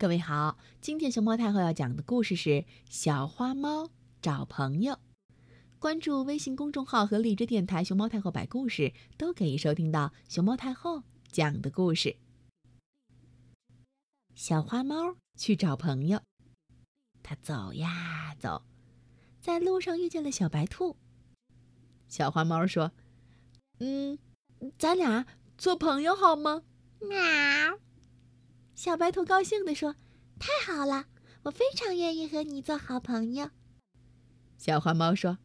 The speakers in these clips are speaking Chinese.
各位好，今天熊猫太后要讲的故事是《小花猫找朋友》。关注微信公众号和荔枝电台“熊猫太后摆故事”，都可以收听到熊猫太后讲的故事。小花猫去找朋友，它走呀走，在路上遇见了小白兔。小花猫说：“嗯，咱俩做朋友好吗？”喵。小白兔高兴地说：“太好了，我非常愿意和你做好朋友。”小花猫说：“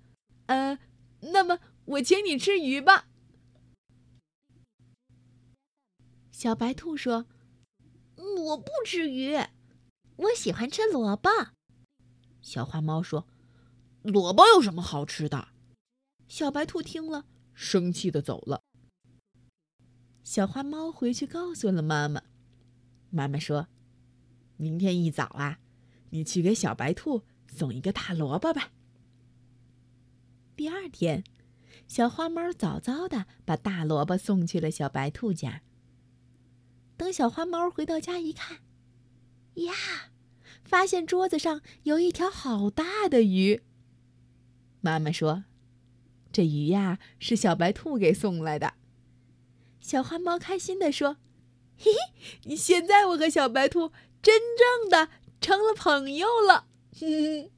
呃，那么我请你吃鱼吧。”小白兔说：“我不吃鱼，我喜欢吃萝卜。”小花猫说：“萝卜有什么好吃的？”小白兔听了，生气的走了。小花猫回去告诉了妈妈。妈妈说：“明天一早啊，你去给小白兔送一个大萝卜吧。”第二天，小花猫早早的把大萝卜送去了小白兔家。等小花猫回到家一看，呀，发现桌子上有一条好大的鱼。妈妈说：“这鱼呀，是小白兔给送来的。”小花猫开心的说。嘿嘿，现在我和小白兔真正的成了朋友了。